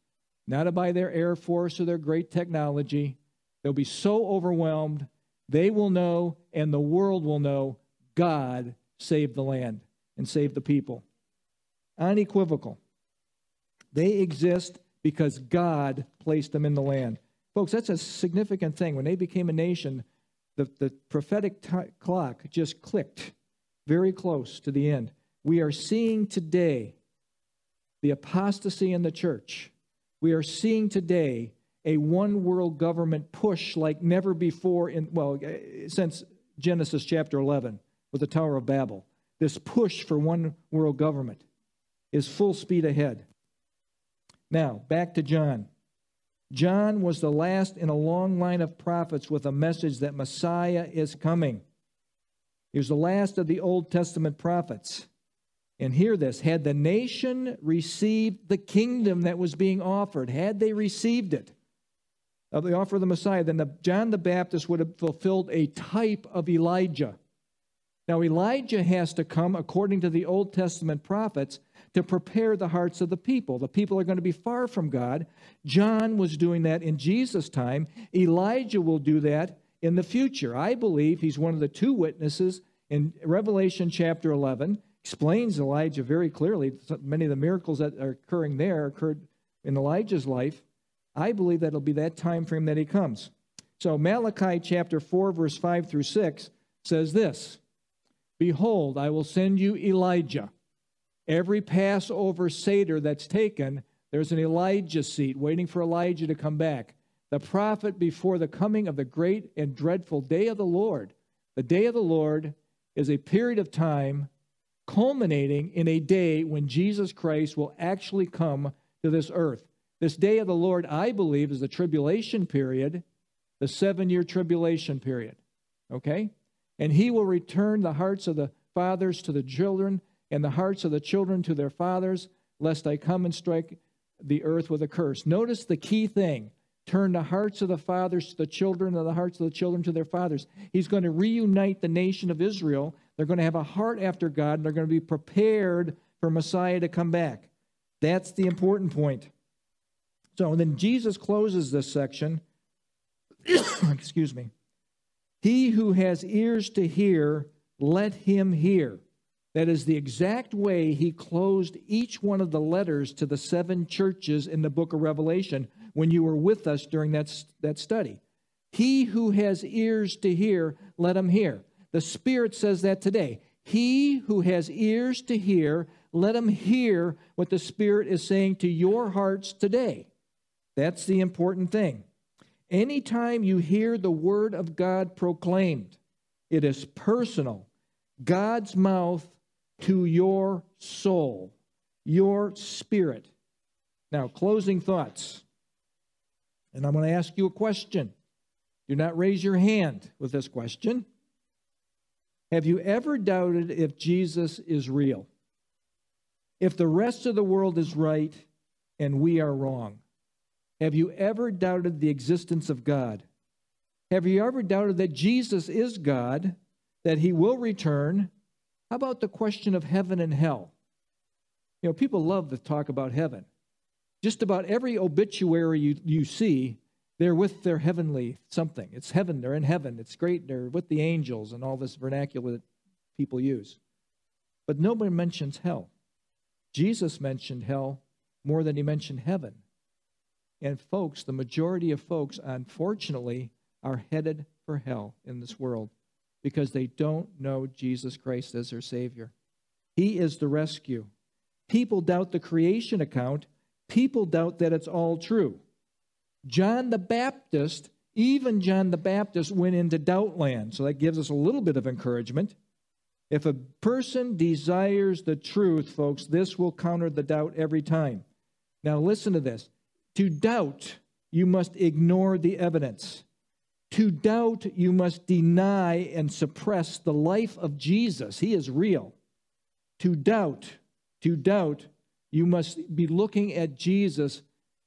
[SPEAKER 1] not by their Air Force or their great technology. They'll be so overwhelmed, they will know, and the world will know God saved the land and saved the people. Unequivocal. They exist because God placed them in the land. Folks, that's a significant thing. When they became a nation, the, the prophetic t- clock just clicked very close to the end. We are seeing today the apostasy in the church. We are seeing today a one world government push like never before in well eh, since Genesis chapter 11 with the Tower of Babel. This push for one world government is full speed ahead. Now, back to John. John was the last in a long line of prophets with a message that Messiah is coming. He was the last of the Old Testament prophets. And hear this had the nation received the kingdom that was being offered, had they received it, of the offer of the Messiah, then the, John the Baptist would have fulfilled a type of Elijah. Now, Elijah has to come, according to the Old Testament prophets, to prepare the hearts of the people. The people are going to be far from God. John was doing that in Jesus' time. Elijah will do that in the future. I believe he's one of the two witnesses in Revelation chapter 11. Explains Elijah very clearly. Many of the miracles that are occurring there occurred in Elijah's life. I believe that it'll be that time frame that he comes. So Malachi chapter 4, verse 5 through 6 says this Behold, I will send you Elijah. Every Passover Seder that's taken, there's an Elijah seat waiting for Elijah to come back. The prophet before the coming of the great and dreadful day of the Lord. The day of the Lord is a period of time culminating in a day when Jesus Christ will actually come to this earth. This day of the Lord, I believe, is the tribulation period, the seven year tribulation period. Okay? And he will return the hearts of the fathers to the children, and the hearts of the children to their fathers, lest I come and strike the earth with a curse. Notice the key thing turn the hearts of the fathers to the children, and the hearts of the children to their fathers. He's going to reunite the nation of Israel. They're going to have a heart after God, and they're going to be prepared for Messiah to come back. That's the important point. So then Jesus closes this section. Excuse me. He who has ears to hear, let him hear. That is the exact way he closed each one of the letters to the seven churches in the book of Revelation when you were with us during that, that study. He who has ears to hear, let him hear. The Spirit says that today. He who has ears to hear, let him hear what the Spirit is saying to your hearts today. That's the important thing. Anytime you hear the word of God proclaimed, it is personal. God's mouth to your soul, your spirit. Now, closing thoughts. And I'm going to ask you a question. Do not raise your hand with this question. Have you ever doubted if Jesus is real? If the rest of the world is right and we are wrong? Have you ever doubted the existence of God? Have you ever doubted that Jesus is God, that he will return, how about the question of heaven and hell? You know, people love to talk about heaven. Just about every obituary you, you see, they're with their heavenly something. It's heaven, they're in heaven. It's great, they're with the angels and all this vernacular that people use. But nobody mentions hell. Jesus mentioned hell more than he mentioned heaven. And folks, the majority of folks, unfortunately, are headed for hell in this world because they don't know Jesus Christ as their Savior. He is the rescue. People doubt the creation account, people doubt that it's all true. John the Baptist, even John the Baptist, went into doubt land. So that gives us a little bit of encouragement. If a person desires the truth, folks, this will counter the doubt every time. Now, listen to this. To doubt, you must ignore the evidence. To doubt, you must deny and suppress the life of Jesus. He is real. To doubt, to doubt, you must be looking at Jesus.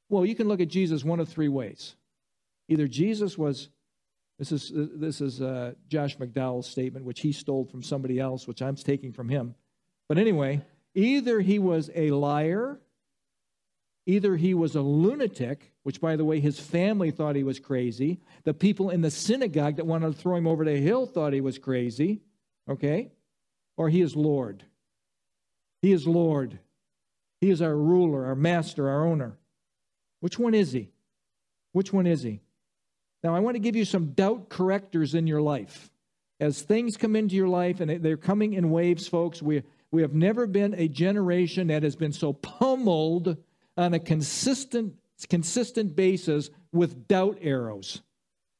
[SPEAKER 1] Well, you can look at Jesus one of three ways. Either Jesus was, this is, this is uh, Josh McDowell's statement, which he stole from somebody else, which I'm taking from him. But anyway, either he was a liar, either he was a lunatic, which, by the way, his family thought he was crazy. The people in the synagogue that wanted to throw him over the hill thought he was crazy, okay? Or he is Lord. He is Lord. He is our ruler, our master, our owner. Which one is he? Which one is he? Now, I want to give you some doubt correctors in your life. As things come into your life, and they're coming in waves, folks, we, we have never been a generation that has been so pummeled on a consistent consistent basis with doubt arrows.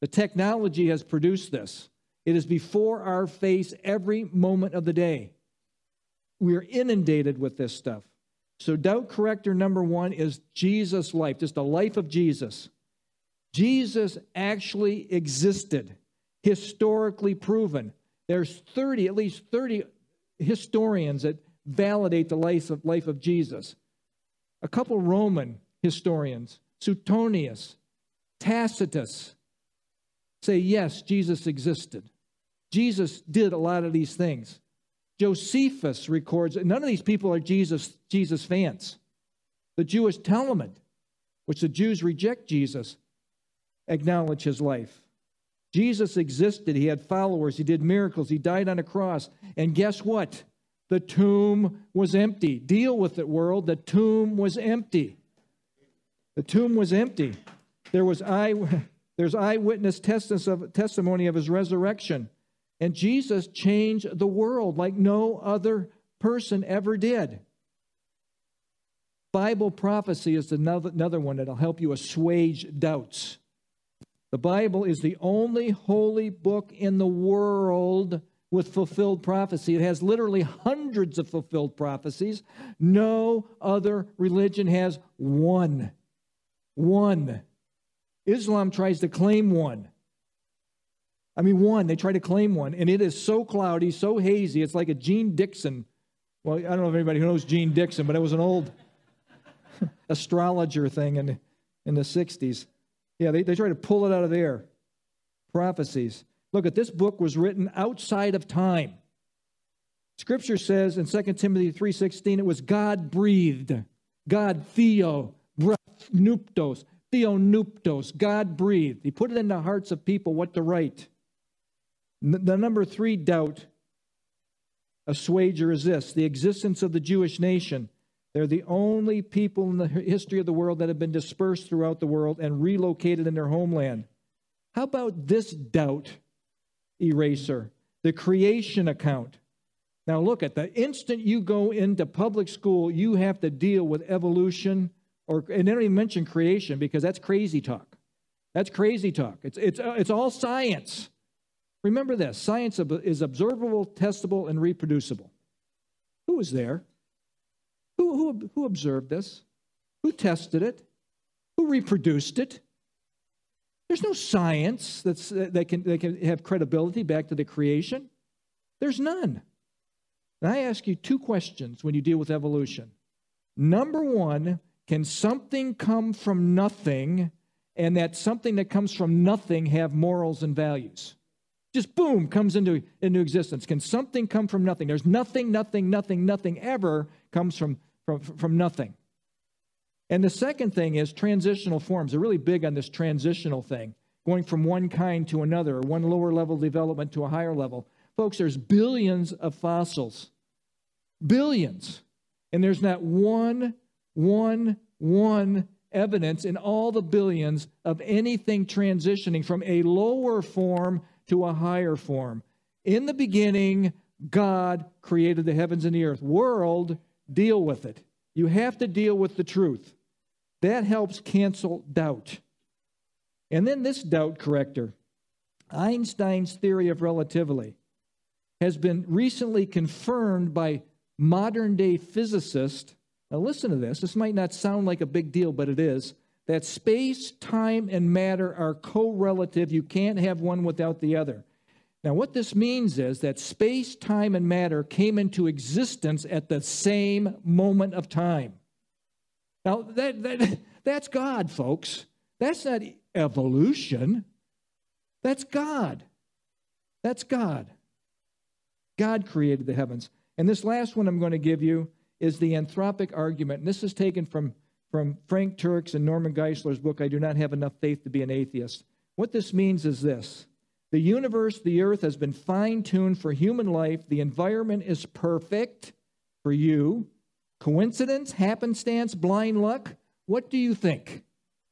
[SPEAKER 1] The technology has produced this. It is before our face every moment of the day. We are inundated with this stuff. So, doubt corrector number one is Jesus' life, just the life of Jesus. Jesus actually existed, historically proven. There's 30, at least 30 historians that validate the life of, life of Jesus. A couple Roman historians, Suetonius, Tacitus, say, yes, Jesus existed. Jesus did a lot of these things. Josephus records, none of these people are Jesus, Jesus fans. The Jewish Talmud, which the Jews reject Jesus, acknowledge his life. Jesus existed. He had followers. He did miracles. He died on a cross. And guess what? The tomb was empty. Deal with it, world. The tomb was empty. The tomb was empty. There was eye, there's eyewitness testimony of his resurrection. And Jesus changed the world like no other person ever did. Bible prophecy is another, another one that'll help you assuage doubts. The Bible is the only holy book in the world with fulfilled prophecy. It has literally hundreds of fulfilled prophecies. No other religion has one. One. Islam tries to claim one. I mean, one. They try to claim one, and it is so cloudy, so hazy. It's like a Jeane Dixon. Well, I don't know if anybody who knows Jeane Dixon, but it was an old astrologer thing in, in the 60s. Yeah, they, they try to pull it out of there. Prophecies. Look at this book was written outside of time. Scripture says in 2 Timothy 3:16 it was God breathed. God theo breath nuptos. Theonuptos. God breathed. He put it in the hearts of people what to write. The number 3 doubt assuager is this, the existence of the Jewish nation. They're the only people in the history of the world that have been dispersed throughout the world and relocated in their homeland. How about this doubt eraser, the creation account? Now, look at the instant you go into public school, you have to deal with evolution, or and they don't even mention creation because that's crazy talk. That's crazy talk. It's, it's, uh, it's all science. Remember this science is observable, testable, and reproducible. Who was there? Who, who, who observed this? Who tested it? Who reproduced it? There's no science that's, uh, that, can, that can have credibility back to the creation. There's none. And I ask you two questions when you deal with evolution. Number one, can something come from nothing and that something that comes from nothing have morals and values? Just boom, comes into, into existence. Can something come from nothing? There's nothing, nothing, nothing, nothing ever comes from from, from nothing. And the second thing is transitional forms. They're really big on this transitional thing, going from one kind to another, or one lower level development to a higher level. Folks, there's billions of fossils. Billions. And there's not one, one, one evidence in all the billions of anything transitioning from a lower form to a higher form. In the beginning, God created the heavens and the earth. World Deal with it. You have to deal with the truth. That helps cancel doubt. And then this doubt corrector Einstein's theory of relativity has been recently confirmed by modern day physicists. Now, listen to this. This might not sound like a big deal, but it is. That space, time, and matter are correlative. You can't have one without the other. Now, what this means is that space, time, and matter came into existence at the same moment of time. Now, that, that, that's God, folks. That's not evolution. That's God. That's God. God created the heavens. And this last one I'm going to give you is the anthropic argument. And this is taken from, from Frank Turek's and Norman Geisler's book, I Do Not Have Enough Faith to Be an Atheist. What this means is this the universe, the earth, has been fine tuned for human life. The environment is perfect for you. Coincidence, happenstance, blind luck? What do you think?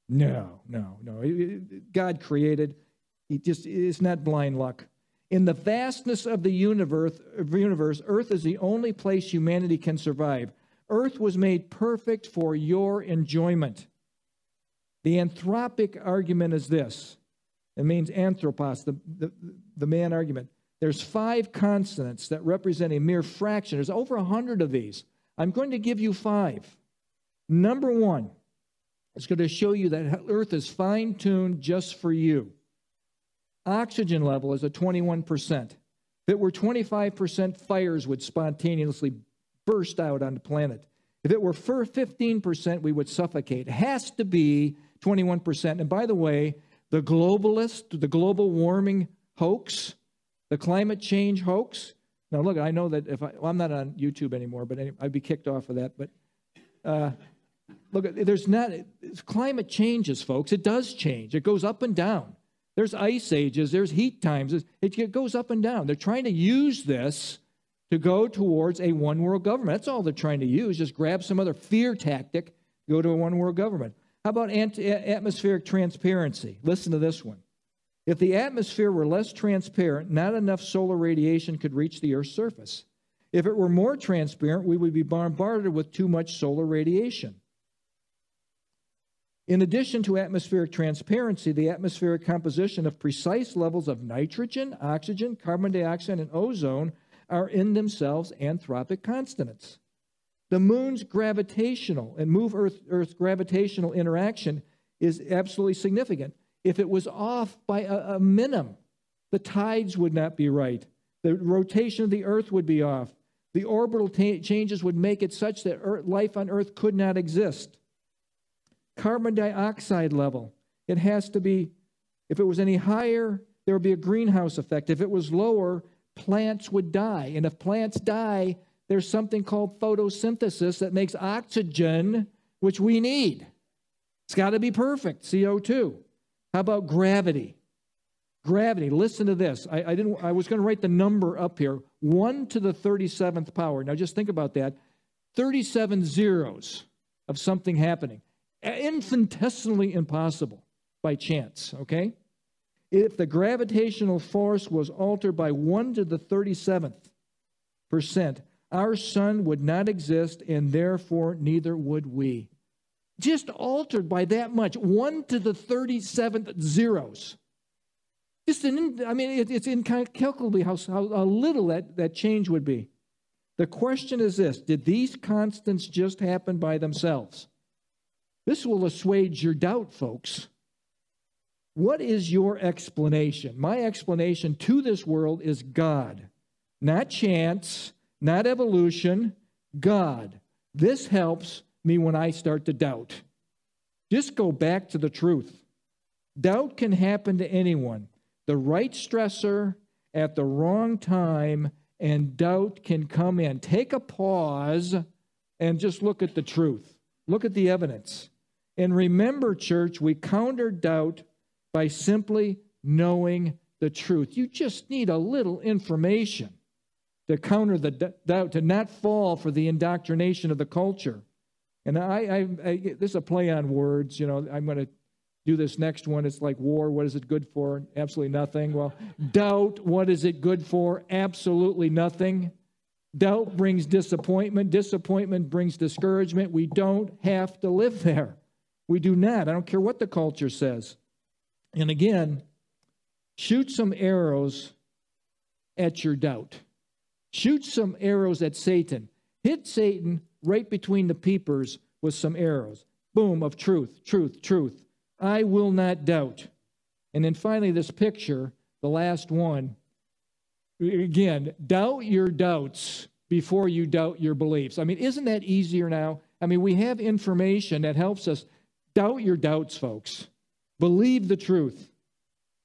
[SPEAKER 1] No, no, no. God created. He just it's not blind luck. In the vastness of the universe, universe, Earth is the only place humanity can survive. Earth was made perfect for your enjoyment. The anthropic argument is this it means anthropos, the, the, the man argument. There's five constants that represent a mere fraction. There's over a hundred of these. I'm going to give you five. Number one, it's going to show you that Earth is fine tuned just for you. Oxygen level is at 21%. If it were 25%, fires would spontaneously burst out on the planet. If it were for 15%, we would suffocate. It has to be 21%. And by the way, the globalist, the global warming hoax, the climate change hoax. Now, look, I know that if I, well, I'm not on YouTube anymore, but I'd be kicked off for that. But uh, look, there's not climate changes, folks. It does change. It goes up and down. There's ice ages. There's heat times. It goes up and down. They're trying to use this to go towards a one world government. That's all they're trying to use. Just grab some other fear tactic, go to a one world government. How about atmospheric transparency? Listen to this one. If the atmosphere were less transparent, not enough solar radiation could reach the Earth's surface. If it were more transparent, we would be bombarded with too much solar radiation. In addition to atmospheric transparency, the atmospheric composition of precise levels of nitrogen, oxygen, carbon dioxide, and ozone are in themselves anthropic constants. The moon's gravitational and move Earth, Earth's gravitational interaction is absolutely significant. If it was off by a, a the tides would not be right. The rotation of the Earth would be off. The orbital ta- changes would make it such that Earth, life on Earth could not exist. Carbon dioxide level, it has to be, if it was any higher, there would be a greenhouse effect. If it was lower, plants would die. And if plants die, there's something called photosynthesis that makes oxygen, which we need. It's got to be perfect, CO2. How about gravity? Gravity, listen to this. I, I didn't I was going to write the number up here. 1 to the 37th power. Now just think about that. 37 zeros of something happening. Infinitesimally impossible by chance, okay? If the gravitational force was altered by 1 to the 37th percent, our sun would not exist, and therefore neither would we. Just altered by that much, 1 to the 37th zeros. Just an, I mean, it, it's incalculably how, how, how little that, that change would be. The question is this Did these constants just happen by themselves? This will assuage your doubt, folks. What is your explanation? My explanation to this world is God, not chance, not evolution, God. This helps me when I start to doubt. Just go back to the truth. Doubt can happen to anyone. The right stressor at the wrong time, and doubt can come in. Take a pause and just look at the truth. Look at the evidence. And remember, church, we counter doubt by simply knowing the truth. You just need a little information to counter the doubt, to not fall for the indoctrination of the culture. And I, I, I this is a play on words. You know, I'm going to do this next one. It's like war. What is it good for? Absolutely nothing. Well, doubt. What is it good for? Absolutely nothing. Doubt brings disappointment. Disappointment brings discouragement. We don't have to live there. We do not. I don't care what the culture says. And again, shoot some arrows at your doubt. Shoot some arrows at Satan. Hit Satan right between the peepers with some arrows. Boom, of truth, truth, truth. I will not doubt. And then finally, this picture, the last one. Again, doubt your doubts before you doubt your beliefs. I mean, isn't that easier now? I mean, we have information that helps us doubt your doubts, folks. Believe the truth.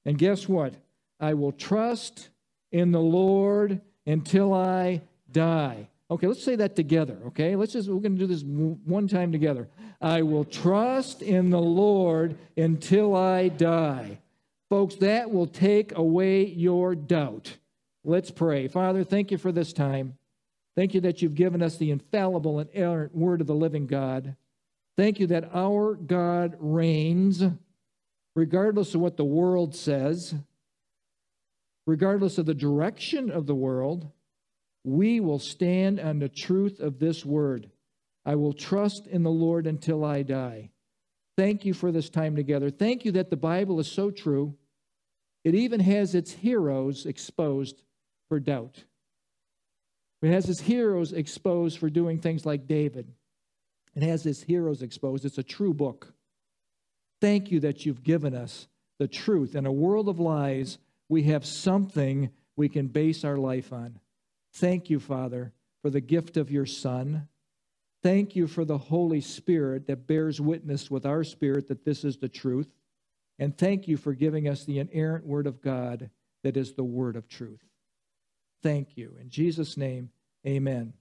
[SPEAKER 1] And guess what? I will trust in the Lord until I die. Okay, let's say that together, okay? Let's just, we're going to do this one time together. I will trust in the Lord until I die. Folks, that will take away your doubt. Let's pray. Father, thank you for this time. Thank you that you've given us the infallible and inerrant word of the living God. Thank you that our God reigns regardless of what the world says regardless of the direction of the world, we will stand on the truth of this word. I will trust in the Lord until I die. Thank you for this time together. Thank you that the Bible is so true. It even has its heroes exposed for doubt. It has its heroes exposed for doing things like David. It has its heroes exposed. It's a true book. Thank you that you've given us the truth. In a world of lies, we have something we can base our life on. Thank you, Father, for the gift of your Son. Thank you for the Holy Spirit that bears witness with our spirit that this is the truth. And thank you for giving us the inerrant Word of God that is the Word of truth. Thank you. In Jesus' name, amen.